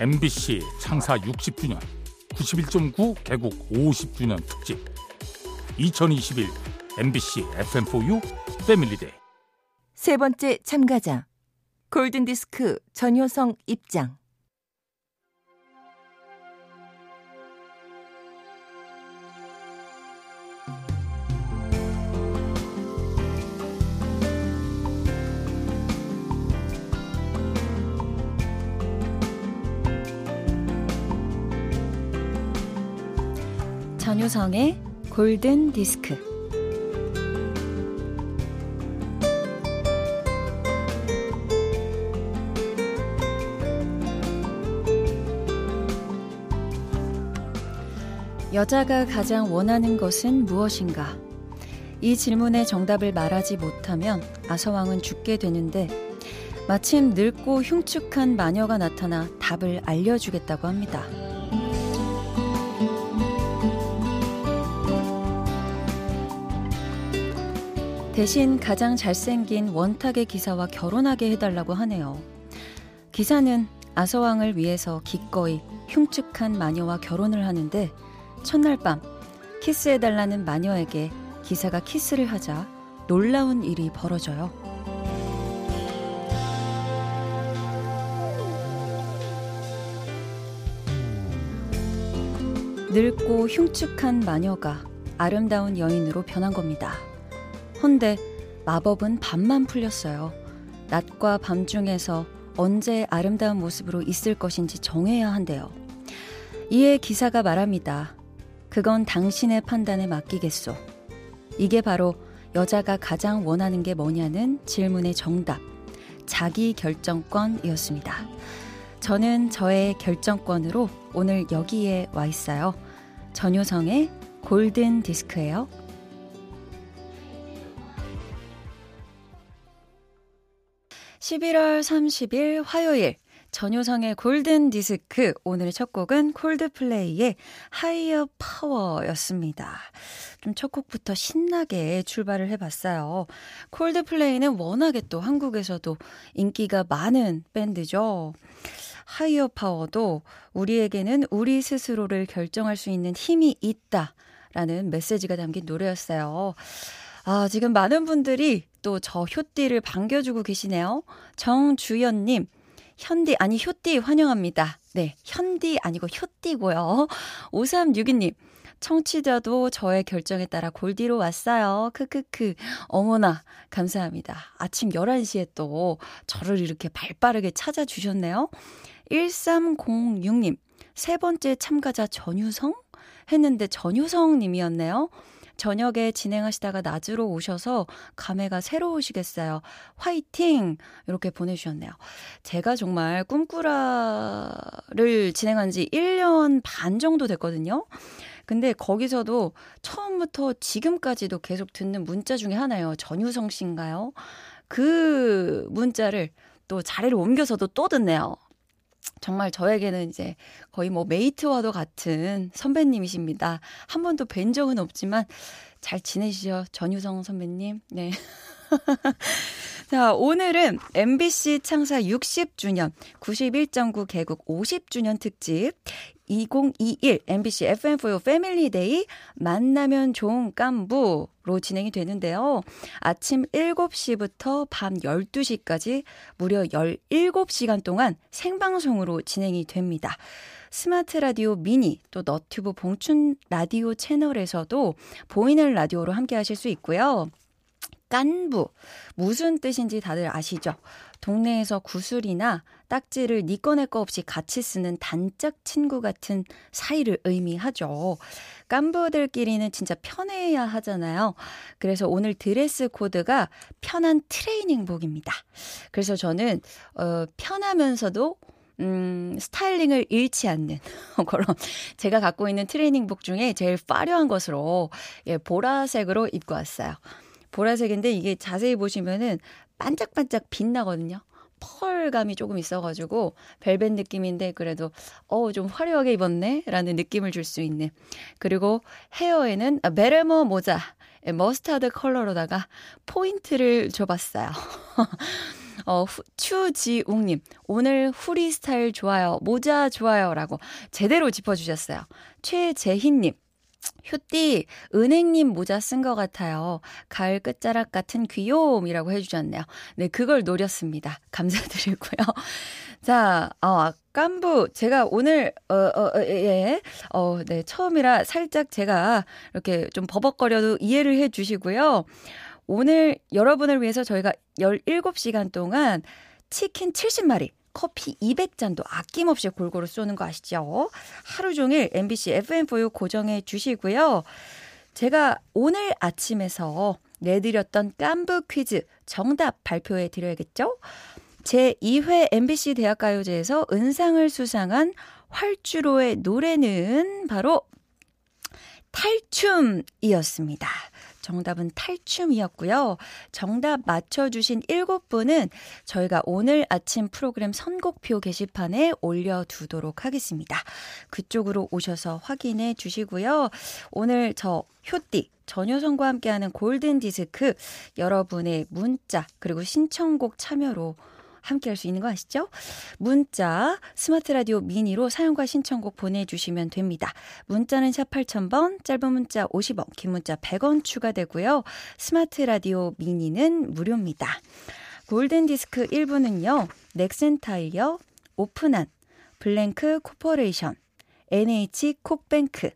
MBC 창사 60주년 91.9 개국 50주년 특집 2021 MBC FM4U 패밀리데이. 세 번째 참가자 골든디스크 전효성 입장 전효성의 골든 디스크. 여자가 가장 원하는 것은 무엇인가? 이 질문의 정답을 말하지 못하면 아서왕은 죽게 되는데 마침 늙고 흉측한 마녀가 나타나 답을 알려주겠다고 합니다. 대신 가장 잘생긴 원탁의 기사와 결혼하게 해달라고 하네요. 기사는 아서왕을 위해서 기꺼이 흉측한 마녀와 결혼을 하는데 첫날 밤 키스해달라는 마녀에게 기사가 키스를 하자 놀라운 일이 벌어져요. 늙고 흉측한 마녀가 아름다운 여인으로 변한 겁니다. 헌데 마법은 밤만 풀렸어요. 낮과 밤 중에서 언제 아름다운 모습으로 있을 것인지 정해야 한대요. 이에 기사가 말합니다. 그건 당신의 판단에 맡기겠소. 이게 바로 여자가 가장 원하는 게 뭐냐는 질문의 정답. 자기 결정권이었습니다. 저는 저의 결정권으로 오늘 여기에 와 있어요. 전효성의 골든 디스크예요. 11월 30일 화요일 전효성의 골든 디스크 오늘의 첫 곡은 콜드플레이의 Higher Power였습니다. 좀 첫 곡부터 신나게 출발을 해봤어요. 콜드플레이는 워낙에 또 한국에서도 인기가 많은 밴드죠. 하이어 파워도 우리에게는 우리 스스로를 결정할 수 있는 힘이 있다 라는 메시지가 담긴 노래였어요. 아, 지금 많은 분들이 또 저 효띠를 반겨주고 계시네요. 정주연님, 현디, 아니, 효띠 환영합니다. 네, 현디 아니고 효띠고요. 5362님, 청취자도 저의 결정에 따라 골디로 왔어요. 크크크. 어머나, 감사합니다. 아침 11시에 또 저를 이렇게 발 빠르게 찾아주셨네요. 1306님, 세 번째 참가자 전유성? 했는데 전유성 님이었네요. 저녁에 진행하시다가 낮으로 오셔서 감회가 새로우시겠어요. 화이팅! 이렇게 보내주셨네요. 제가 정말 꿈꾸라를 진행한 지 1년 반 정도 됐거든요. 근데 거기서도 처음부터 지금까지도 계속 듣는 문자 중에 하나예요. 전유성 씨인가요? 그 문자를 또 자리를 옮겨서도 또 듣네요. 정말 저에게는 이제 거의 뭐 mate와도 같은 선배님이십니다. 한 번도 뵌 적은 없지만 잘 지내시죠? 전유성 선배님. 네. 자, 오늘은 MBC 창사 60주년, 91.9 개국 50주년 특집 2021 MBC FM4U Family Day 만나면 좋은 깐부 로 진행이 되는데요. 아침 7시부터 밤 12시까지 무려 17시간 동안 생방송으로 진행이 됩니다. 스마트 라디오 미니 또 너튜브 봉춘 라디오 채널에서도 보이는 라디오로 함께 하실 수 있고요. 깐부 무슨 뜻인지 다들 아시죠? 동네에서 구슬이나 딱지를 니꺼 네 내꺼 없이 같이 쓰는 단짝 친구 같은 사이를 의미하죠. 깐부들끼리는 진짜 편해야 하잖아요. 그래서 오늘 드레스 코드가 편한 트레이닝복입니다. 그래서 저는 어 편하면서도 음, 스타일링을 잃지 않는 그런 제가 갖고 있는 트레이닝복 중에 제일 화려한 것으로 예, 보라색으로 입고 왔어요. 보라색인데 이게 자세히 보시면은 반짝반짝 빛나거든요. 펄감이 조금 있어가지고 벨벳 느낌인데 그래도 어 좀 화려하게 입었네 라는 느낌을 줄 수 있는 그리고 헤어에는 베레모 모자 머스타드 컬러로다가 포인트를 줘봤어요. 어, 후, 추지웅님, 오늘 후리 스타일 좋아요. 모자 좋아요. 라고 제대로 짚어주셨어요. 최재희님, 효띠, 은행잎 모자 쓴 것 같아요. 가을 끝자락 같은 귀요움이라고 해주셨네요. 네, 그걸 노렸습니다. 감사드리고요. 자, 어, 깐부, 제가 오늘, 어, 어, 어, 예, 어, 네, 처음이라 살짝 제가 이렇게 좀 버벅거려도 이해를 해 주시고요. 오늘 여러분을 위해서 저희가 17시간 동안 치킨 70마리, 커피 200잔도 아낌없이 골고루 쏘는 거 아시죠? 하루 종일 MBC FM4U 고정해 주시고요. 제가 오늘 아침에서 내드렸던 깐부 퀴즈 정답 발표해 드려야겠죠? 제2회 MBC 대학가요제에서 은상을 수상한 활주로의 노래는 바로 탈춤이었습니다. 정답은 탈춤이었고요. 정답 맞춰주신 7분은 저희가 오늘 아침 프로그램 선곡표 게시판에 올려두도록 하겠습니다. 그쪽으로 오셔서 확인해 주시고요. 오늘 저 효띠 전효성과 함께하는 골든 디스크 여러분의 문자 그리고 신청곡 참여로 함께 할 수 있는 거 아시죠? 문자, 스마트 라디오 미니로 사연과 신청곡 보내주시면 됩니다. 문자는 샵 8000번, 짧은 문자 50원, 긴 문자 100원 추가되고요. 스마트 라디오 미니는 무료입니다. 골든 디스크 1부는요, 넥센 타이어, 오픈한, 블랭크 코퍼레이션, NH 콕뱅크,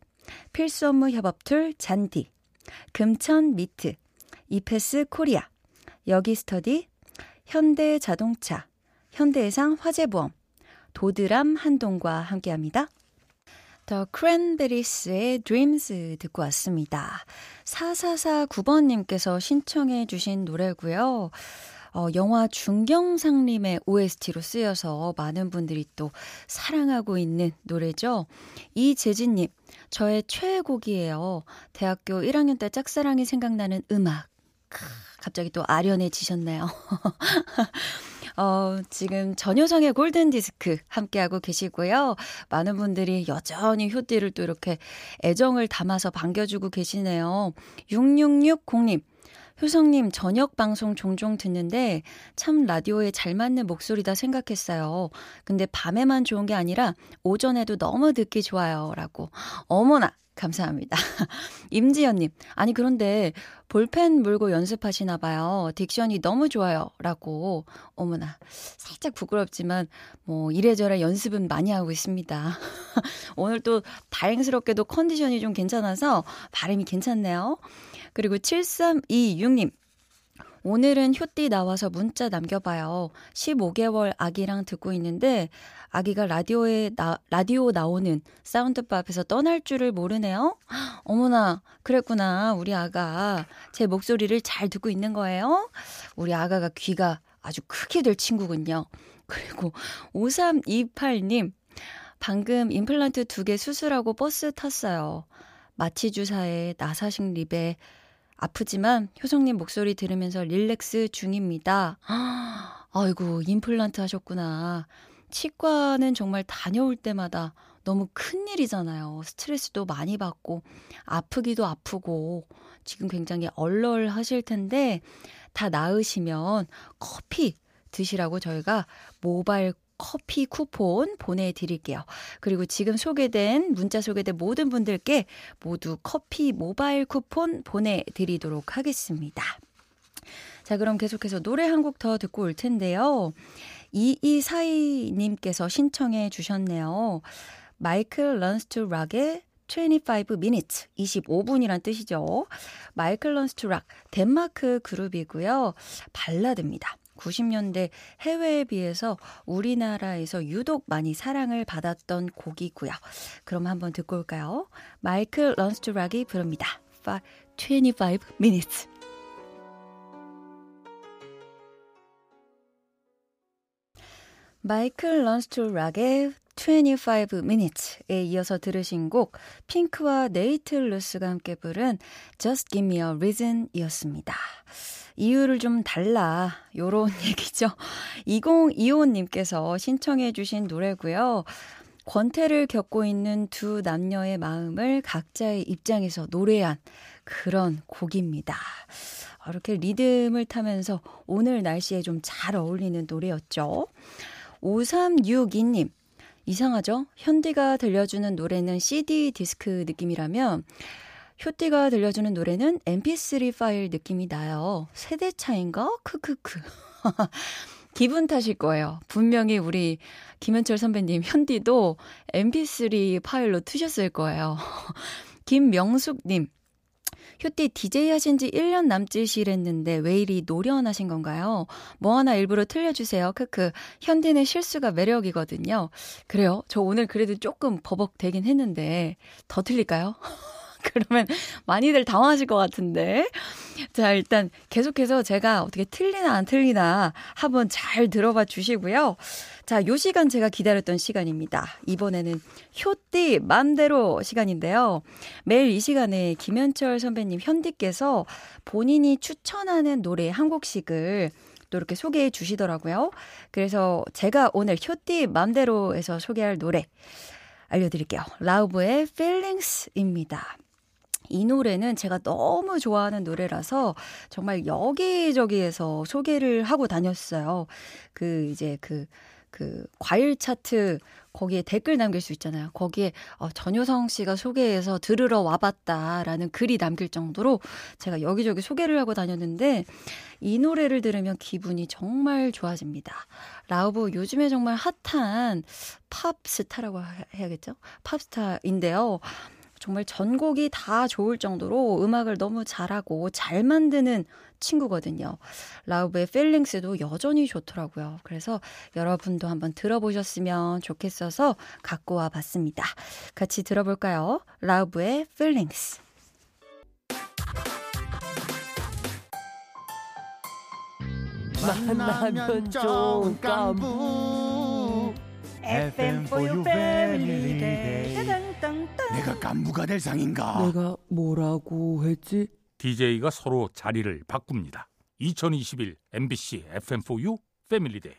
필수 업무 협업 툴 잔디, 금천 미트, 이페스 코리아, 여기 스터디, 현대 자동차, 현대해상 화재보험, 도드람 한돈과 함께합니다. 더 크랜베리스의 Dreams 듣고 왔습니다. 4449번님께서 신청해 주신 노래고요. 어, 영화 중경삼림의 OST로 쓰여서 많은 분들이 또 사랑하고 있는 노래죠. 이재진님, 저의 최애곡이에요. 대학교 1학년 때 짝사랑이 생각나는 음악. 갑자기 또 아련해지셨네요. 어, 지금 전효성의 골든 디스크 함께하고 계시고요. 많은 분들이 여전히 효띠를 또 이렇게 애정을 담아서 반겨주고 계시네요. 6660님. 효성님, 저녁 방송 종종 듣는데 참 라디오에 잘 맞는 목소리다 생각했어요. 근데 밤에만 좋은 게 아니라 오전에도 너무 듣기 좋아요. 라고. 어머나! 감사합니다. 임지연님, 아니, 그런데 볼펜 물고 연습하시나 봐요. 딕션이 너무 좋아요. 라고. 어머나, 살짝 부끄럽지만, 뭐, 이래저래 연습은 많이 하고 있습니다. 오늘 또 다행스럽게도 컨디션이 좀 괜찮아서 발음이 괜찮네요. 그리고 7326님, 오늘은 효띠 나와서 문자 남겨봐요. 15개월 아기랑 듣고 있는데 아기가 라디오에 나, 라디오 나오는 사운드밥에서 떠날 줄을 모르네요. 어머나 그랬구나 우리 아가 제 목소리를 잘 듣고 있는 거예요. 우리 아가가 귀가 아주 크게 될 친구군요. 그리고 5328님 방금 임플란트 두 개 수술하고 버스 탔어요. 마취 주사에 나사식 립에 아프지만 효성님 목소리 들으면서 릴렉스 중입니다. 아이고, 임플란트 하셨구나. 치과는 정말 다녀올 때마다 너무 큰 일이잖아요. 스트레스도 많이 받고, 아프기도 아프고, 지금 굉장히 얼얼 하실 텐데, 다 나으시면 커피 드시라고 저희가 모바일 커피 쿠폰 보내드릴게요. 그리고 지금 소개된, 문자 소개된 모든 분들께 모두 커피 모바일 쿠폰 보내드리도록 하겠습니다. 자, 그럼 계속해서 노래 한 곡 더 듣고 올 텐데요. 2242님께서 신청해 주셨네요. Michael Learns to Rock의 25 minutes, 25분이란 뜻이죠. Michael Learns to Rock, 덴마크 그룹이고요. 발라드입니다. 90년대 해외에 비해서 우리나라에서 유독 많이 사랑을 받았던 곡이고요. 그럼 한번 듣고 올까요? Michael Learns to Rock이 부릅니다. 25 minutes. Michael Learns to Rock의 25 minutes에 이어서 들으신 곡 핑크와 네이트 루스가 함께 부른 Just Give Me a Reason 이었습니다. 이유를 좀 달라. 요런 얘기죠. 2025님께서 신청해 주신 노래고요. 권태를 겪고 있는 두 남녀의 마음을 각자의 입장에서 노래한 그런 곡입니다. 이렇게 리듬을 타면서 오늘 날씨에 좀 잘 어울리는 노래였죠. 5362님. 이상하죠? 현디가 들려주는 노래는 CD 디스크 느낌이라면 효띠가 들려주는 노래는 mp3 파일 느낌이 나요. 세대 차인가? 크크크. 기분 탓일 거예요. 분명히 우리 김현철 선배님 현디도 mp3 파일로 트셨을 거예요. 김명숙님. 효띠 DJ 하신 지 1년 남짓이랬는데 왜 이리 노련하신 건가요? 뭐 하나 일부러 틀려주세요. 크크. 현디는 실수가 매력이거든요. 그래요? 저 오늘 그래도 조금 버벅되긴 했는데 더 틀릴까요? 그러면 많이들 당황하실 것 같은데. 자, 일단 계속해서 제가 어떻게 틀리나 안 틀리나 한번 잘 들어봐 주시고요. 자, 요 시간 제가 기다렸던 시간입니다. 이번에는 효띠 맘대로 시간인데요. 매일 이 시간에 김현철 선배님 현디께서 본인이 추천하는 노래 한 곡씩을 또 이렇게 소개해 주시더라고요. 그래서 제가 오늘 효띠 맘대로에서 소개할 노래 알려드릴게요. 라우브의 Feelings입니다. 이 노래는 제가 너무 좋아하는 노래라서 정말 여기저기에서 소개를 하고 다녔어요. 그 이제 그, 그 과일 차트 거기에 댓글 남길 수 있잖아요. 거기에 어, 전효성 씨가 소개해서 들으러 와봤다라는 글이 남길 정도로 제가 여기저기 소개를 하고 다녔는데 이 노래를 들으면 기분이 정말 좋아집니다. 라우브 요즘에 정말 핫한 팝 스타라고 해야겠죠? 팝 스타인데요. 정말 전곡이 다 좋을 정도로 음악을 너무 잘하고 잘 만드는 친구거든요. 라우브의 Feelings도 여전히 좋더라고요. 그래서 여러분도 한번 들어보셨으면 좋겠어서 갖고 와 봤습니다. 같이 들어볼까요? 라우브의 Feelings. 만나면 좋은 깐부 FM for you family day 내가 간부가 될 상인가? 내가 뭐라고 했지? DJ가 서로 자리를 바꿉니다. 2021 MBC FM4U 패밀리데이.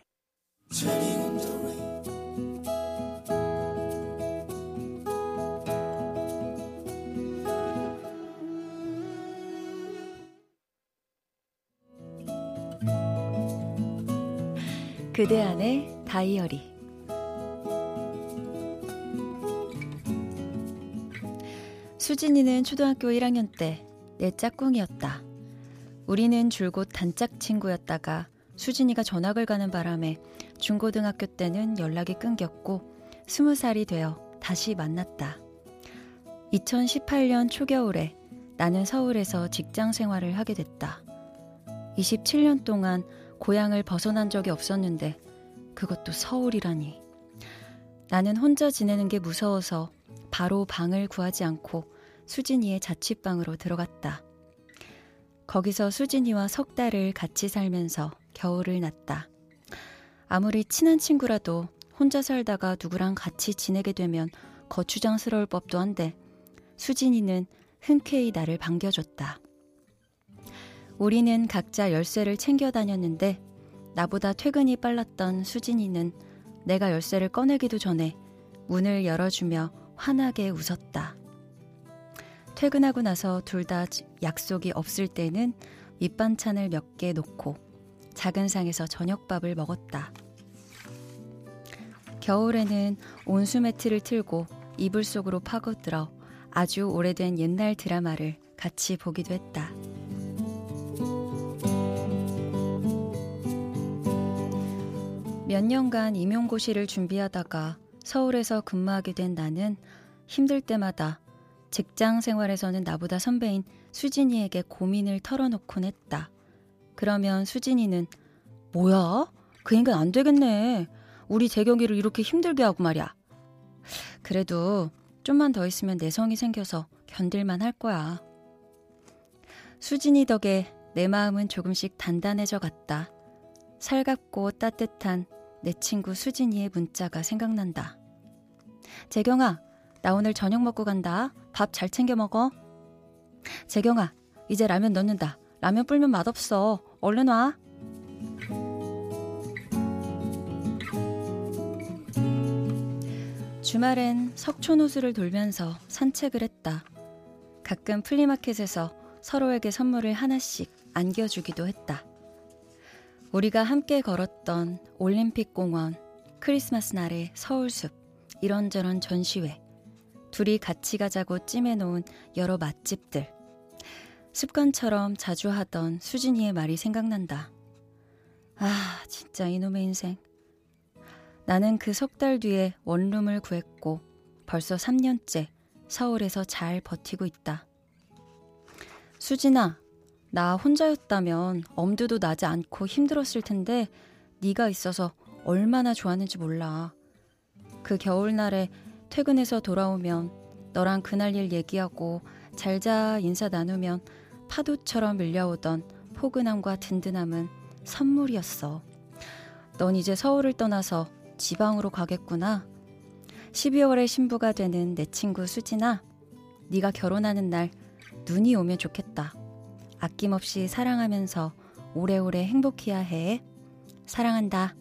그대 안의 다이어리 수진이는 초등학교 1학년 때 내 짝꿍이었다. 우리는 줄곧 단짝 친구였다가 수진이가 전학을 가는 바람에 중고등학교 때는 연락이 끊겼고 스무 살이 되어 다시 만났다. 2018년 초겨울에 나는 서울에서 직장 생활을 하게 됐다. 27년 동안 고향을 벗어난 적이 없었는데 그것도 서울이라니. 나는 혼자 지내는 게 무서워서 바로 방을 구하지 않고 수진이의 자취방으로 들어갔다. 거기서 수진이와 석 달을 같이 살면서 겨울을 났다. 아무리 친한 친구라도 혼자 살다가 누구랑 같이 지내게 되면 거추장스러울 법도 한데 수진이는 흔쾌히 나를 반겨줬다. 우리는 각자 열쇠를 챙겨 다녔는데 나보다 퇴근이 빨랐던 수진이는 내가 열쇠를 꺼내기도 전에 문을 열어주며 환하게 웃었다. 퇴근하고 나서 둘 다 약속이 없을 때는 밑반찬을 몇 개 놓고 작은 상에서 저녁밥을 먹었다. 겨울에는 온수 매트를 틀고 이불 속으로 파고들어 아주 오래된 옛날 드라마를 같이 보기도 했다. 몇 년간 임용고시를 준비하다가 서울에서 근무하게 된 나는 힘들 때마다 직장 생활에서는 나보다 선배인 수진이에게 고민을 털어놓곤 했다. 그러면 수진이는 뭐야? 그 인간 안 되겠네. 우리 재경이를 이렇게 힘들게 하고 말이야. 그래도 좀만 더 있으면 내성이 생겨서 견딜만 할 거야. 수진이 덕에 내 마음은 조금씩 단단해져 갔다. 살갑고 따뜻한 내 친구 수진이의 문자가 생각난다. 재경아, 나 오늘 저녁 먹고 간다. 밥 잘 챙겨 먹어. 재경아, 이제 라면 넣는다. 라면 불면 맛없어. 얼른 와. 주말엔 석촌호수를 돌면서 산책을 했다. 가끔 플리마켓에서 서로에게 선물을 하나씩 안겨주기도 했다. 우리가 함께 걸었던 올림픽 공원, 크리스마스 날의 서울숲, 이런저런 전시회, 둘이 같이 가자고 찜해놓은 여러 맛집들. 습관처럼 자주 하던 수진이의 말이 생각난다. 아, 진짜 이놈의 인생. 나는 그 석 달 뒤에 원룸을 구했고 벌써 3년째 서울에서 잘 버티고 있다. 수진아, 나 혼자였다면 엄두도 나지 않고 힘들었을 텐데 네가 있어서 얼마나 좋았는지 몰라. 그 겨울날에 퇴근해서 돌아오면 너랑 그날 일 얘기하고 잘자 인사 나누면 파도처럼 밀려오던 포근함과 든든함은 선물이었어. 넌 이제 서울을 떠나서 지방으로 가겠구나. 12월에 신부가 되는 내 친구 수진아, 네가 결혼하는 날 눈이 오면 좋겠다. 아낌없이 사랑하면서 오래오래 행복해야 해. 사랑한다.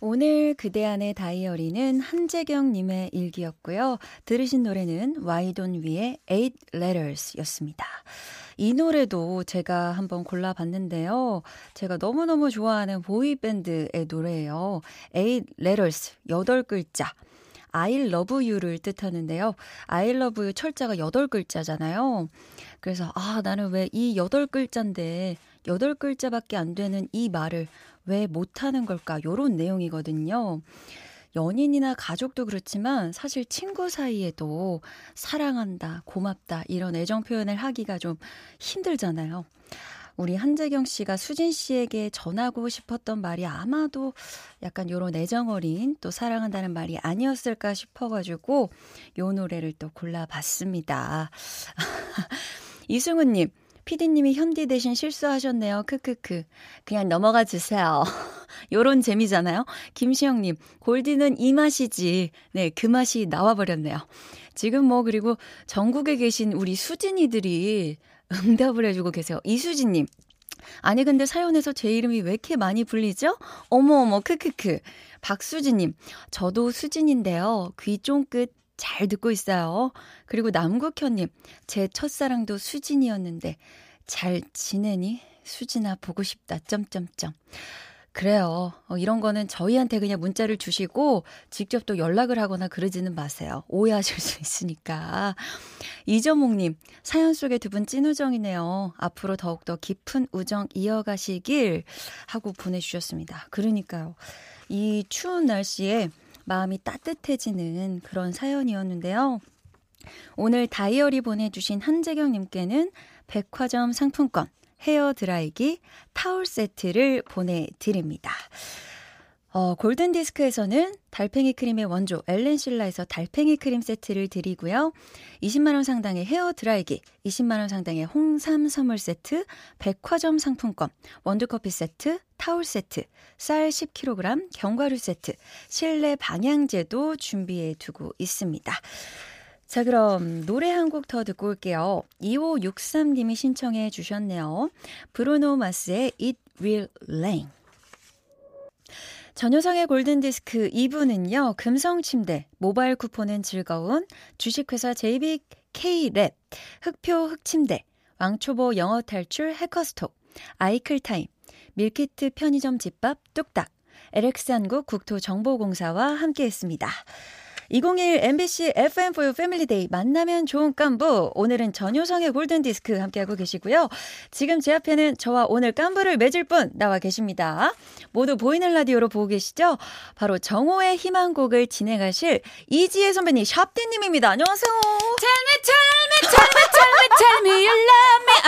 오늘 그대 안의 다이어리는 한재경님의 일기였고요. 들으신 노래는 와이돈 위의 Eight Letters 였습니다. 이 노래도 제가 한번 골라봤는데요. 제가 너무너무 좋아하는 보이밴드의 노래예요. Eight Letters, 8글자. I love you를 뜻하는데요. I love you 철자가 8글자잖아요. 그래서, 아, 나는 왜 이 8글자인데, 8글자밖에 안 되는 이 말을 왜 못하는 걸까? 요런 내용이거든요. 연인이나 가족도 그렇지만 사실 친구 사이에도 사랑한다, 고맙다, 이런 애정 표현을 하기가 좀 힘들잖아요. 우리 한재경 씨가 수진 씨에게 전하고 싶었던 말이 아마도 약간 요런 애정 어린 또 사랑한다는 말이 아니었을까 싶어가지고 요 노래를 또 골라봤습니다. 이승우님, 피디님이 현디 대신 실수하셨네요. 크크크. 그냥 넘어가 주세요. 요런 재미잖아요. 김시영님, 골디는 이 맛이지. 네, 그 맛이 나와버렸네요. 지금 뭐, 그리고 전국에 계신 우리 수진이들이 응답을 해주고 계세요. 이수진님. 아니, 근데 사연에서 제 이름이 왜 이렇게 많이 불리죠? 어머어머, 크크크. 박수진님, 저도 수진인데요. 귀 쫑긋 잘 듣고 있어요. 그리고 남국현님, 제 첫사랑도 수진이었는데, 잘 지내니? 수진아, 보고 싶다. 점점점. 그래요. 어, 이런 거는 저희한테 그냥 문자를 주시고 직접 또 연락을 하거나 그러지는 마세요. 오해하실 수 있으니까. 이정옥님, 사연 속에 두 분 찐우정이네요. 앞으로 더욱더 깊은 우정 이어가시길 하고 보내주셨습니다. 그러니까요. 이 추운 날씨에 마음이 따뜻해지는 그런 사연이었는데요. 오늘 다이어리 보내주신 한재경님께는 백화점 상품권, 헤어 드라이기, 타올 세트를 보내드립니다. 어, 골든 디스크에서는 달팽이 크림의 원조 엘렌실라에서 달팽이 크림 세트를 드리고요. 20만 원 상당의 헤어 드라이기, 20만 원 상당의 홍삼 선물 세트, 백화점 상품권, 원두 커피 세트, 타올 세트, 쌀 10kg, 견과류 세트, 실내 방향제도 준비해 두고 있습니다. 자, 그럼 노래 한 곡 더 듣고 올게요. 2563님이 신청해 주셨네요. 브루노 마스의 It Will Rain. 전효성의 골든디스크 2부는요, 금성침대, 모바일 쿠폰은 즐거운 주식회사 JBK랩, 흑표 흑침대, 왕초보 영어 탈출 해커스톡, 아이클타임, 밀키트 편의점 집밥 뚝딱, LX한국 국토정보공사와 함께 했습니다. 2021 MBC FM4U 패밀리데이 만나면 좋은 깐부 오늘은 전효성의 골든 디스크 함께하고 계시고요. 지금 제 앞에는 저와 오늘 깐부를 맺을 분 나와 계십니다. 모두 보이는 라디오로 보고 계시죠? 바로 정호의 희망곡을 진행하실 이지혜 선배님 샵디님입니다. 안녕하세요. Tell me, tell me, tell me, tell me, tell me you love me.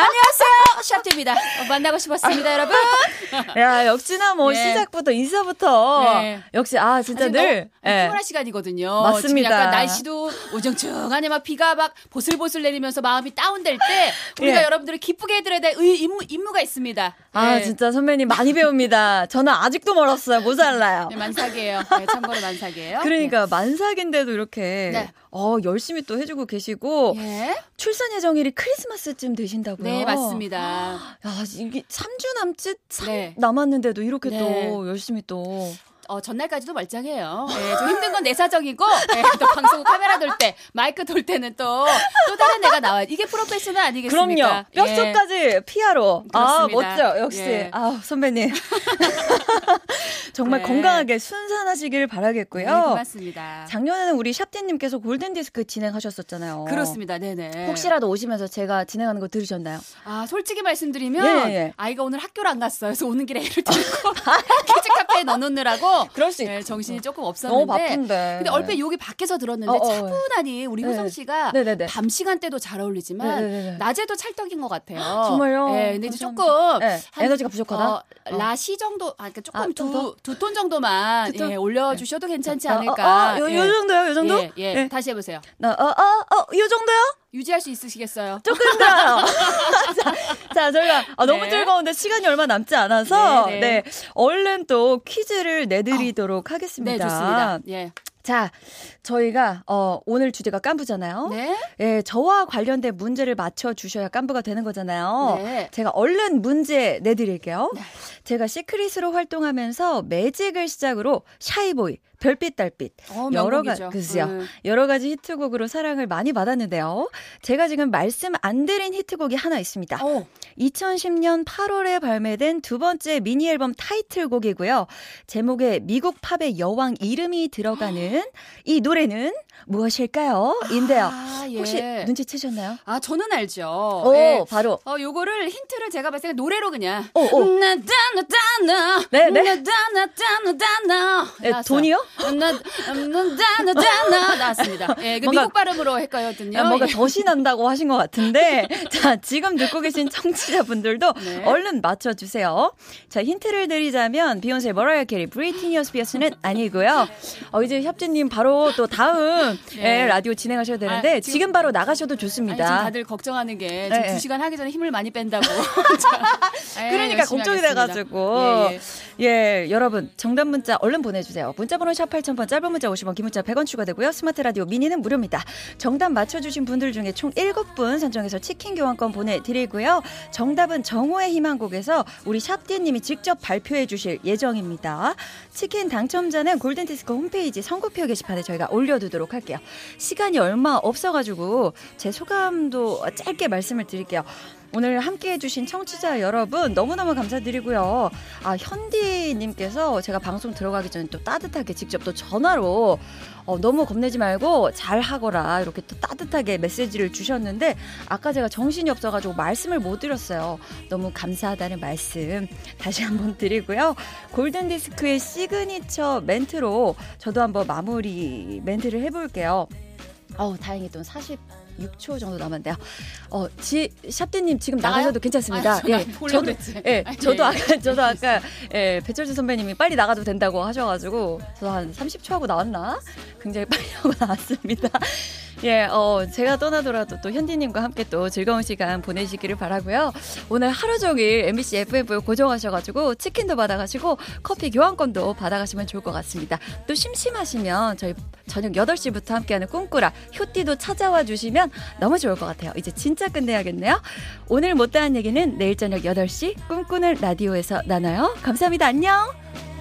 샵디입니다. 어, 만나고 싶었습니다, 여러분. 야, 역시나 뭐 네. 시작부터 인사부터 네. 역시 아 진짜 늘 예. 피곤한 시간이거든요. 맞습니다. 지금 약간 날씨도 우중충하네 막 비가 막 보슬보슬 내리면서 마음이 다운될 때 우리가 예. 여러분들을 기쁘게 해드려야 될 의- 임무, 임무가 있습니다. 아 네. 진짜 선배님 많이 배웁니다. 저는 아직도 멀었어요. 모자라요. 네, 만삭이에요. 네, 참고로 만삭이에요. 그러니까 만삭인데도 이렇게 네. 어 열심히 또 해주고 계시고 네. 예. 출산 예정일이 크리스마스쯤 되신다고요? 네, 맞습니다. 야 이게 3주 남짓 삼- 네. 남았는데도 이렇게 네. 또 열심히 또 어, 전날까지도 멀쩡해요. 예, 좀 힘든 건 내 사정이고 예, 또 방송 카메라 돌 때, 마이크 돌 때는 또 또 다른 애가 나와요. 이게 프로페셔널 아니겠습니까? 그럼요. 뼛속까지 프로. 아. 멋져. 역시. 예. 아, 선배님. 정말 네. 건강하게 순산하시길 바라겠고요. 예. 네, 고맙습니다. 작년에는 우리 샵디님께서 골든 디스크 진행하셨었잖아요. 그렇습니다. 네네. 혹시라도 오시면서 제가 진행하는 거 들으셨나요? 아 솔직히 말씀드리면 예, 예. 아이가 오늘 학교를 안 갔어요. 그래서 오는 길에 애를 들고 키즈 카페에 넣어놓느라고 그럴 수 예, 있 정신이 조금 너무 없었는데. 바쁜데. 근데 얼핏 여기 밖에서 들었는데 어, 어, 차분하니 우리 네. 효성 씨가 네네네. 밤 시간대도 잘 어울리지만 네네네. 낮에도 찰떡인 것 같아요. 정말요? 네, 근데 이제. 조금 네, 한- 에너지가 부족하다? 어, 라시 정도, 아, 그러니까 조금 아, 좀 더? 두두 톤 정도만? 예, 올려주셔도 괜찮지 어, 않을까. 어, 어, 요, 예. 요 정도요? 요 정도? 예, 예. 네. 다시 해보세요. 나, 어, 어, 어, 요 정도요? 유지할 수 있으시겠어요? 조금 더요. 자, 자, 저희가 아, 너무 네. 즐거운데 시간이 얼마 남지 않아서 네, 네, 네. 얼른 또 퀴즈를 내드리도록 하겠습니다. 네, 좋습니다. 예. 자, 저희가 어, 오늘 주제가 깐부잖아요. 네. 예, 저와 관련된 문제를 맞춰 주셔야 깐부가 되는 거잖아요. 네. 제가 얼른 문제 내드릴게요. 제가 시크릿으로 활동하면서 매직을 시작으로 Shy Boy, 별빛 달빛 어, 여러. 가지 그죠 음. 여러 가지 히트곡으로 사랑을 많이 받았는데요. 제가 지금 말씀 안 드린 히트곡이 하나 있습니다. 어, 2010년 8월에 발매된 두 번째 미니 앨범 타이틀곡이고요. 제목에 미국 팝의 여왕 이름이 들어가는 이 노래는 무엇일까요? 인데요. 아, 예. 혹시 눈치채셨나요? 아, 저는 알죠. 오, 예. 바로. 어, 요거를 힌트를 제가 봤을 때 노래로 그냥. 오, 오. 나다나다나. 네, 네. 나다나다나다나. 네, 돈이요? 나다나다나. 나왔습니다. 예, 그 미국 발음으로 했거든요. 아, 뭔가 예. 덫이 난다고 하신 것 같은데, 자, 지금 듣고 계신 청취자분들도 네. 얼른 맞춰주세요. 자, 힌트를 드리자면, 비욘세, 머라이어 캐리, 브리트니 스피어스는 아니고요. 어, 이제 협진님 바로 또 다음 네. 예, 라디오 진행하셔야 되는데, 아, 지금, 지금- 바로 나가셔도 아니, 좋습니다. 다들 걱정하는 게 네, 지금 네. 두 시간 하기 전에 힘을 많이 뺀다고. 자, 예, 그러니까 걱정이. 돼가지고. 예, 예. 예, 여러분, 정답 문자 얼른 보내주세요. 문자번호 샵 8000번, 짧은 문자 50원, 긴 문자 100원 추가되고요. 스마트 라디오 미니는 무료입니다. 정답 맞춰주신 분들 중에 총 7분 선정해서 치킨 교환권 보내드리고요. 정답은 정호의 희망곡에서 우리 샵디님이 직접 발표해 주실 예정입니다. 치킨 당첨자는 골든디스크 홈페이지 선고표 게시판에 저희가 올려두도록 할게요. 시간이 얼마 없어가지고 제 소감도 짧게 말씀을 드릴게요. 오늘 함께 해주신 청취자 여러분 너무너무 감사드리고요. 아, 현디님께서 제가 방송 들어가기 전에 또 따뜻하게 직접 또 전화로 어, 너무 겁내지 말고 잘 하거라 이렇게 또 따뜻하게 메시지를 주셨는데 아까 제가 정신이 없어가지고 말씀을 못 드렸어요. 너무 감사하다는 말씀 다시 한번 드리고요. 골든 디스크의 시그니처 멘트로 저도 한번 마무리 멘트를 해볼게요. 어우, 다행히 또 46초 정도 남았는데요. 어, 지, 샵디님 지금? 나가셔도 괜찮습니다. 아, 저 나- 보려고 그랬지. 예, 아, 저도 예, 아까, 저도 아까, 예, 배철수 선배님이 빨리 나가도 된다고 하셔가지고, 저도 한 30초 하고 나왔나? 굉장히 빨리 하고 나왔습니다. 예, 어, 제가 떠나더라도 또 현디님과 함께 또 즐거운 시간 보내시기를 바라고요 오늘 하루 종일 MBC FM을 고정하셔가지고 치킨도 받아가시고 커피 교환권도 받아가시면 좋을 것 같습니다. 또 심심하시면 저희 저녁 8시부터 함께하는 꿈꾸라 효띠도 찾아와 주시면 너무 좋을 것 같아요. 이제 진짜 끝내야겠네요. 오늘 못다한 얘기는 내일 저녁 8시 꿈꾸는 라디오에서 나눠요. 감사합니다. 안녕!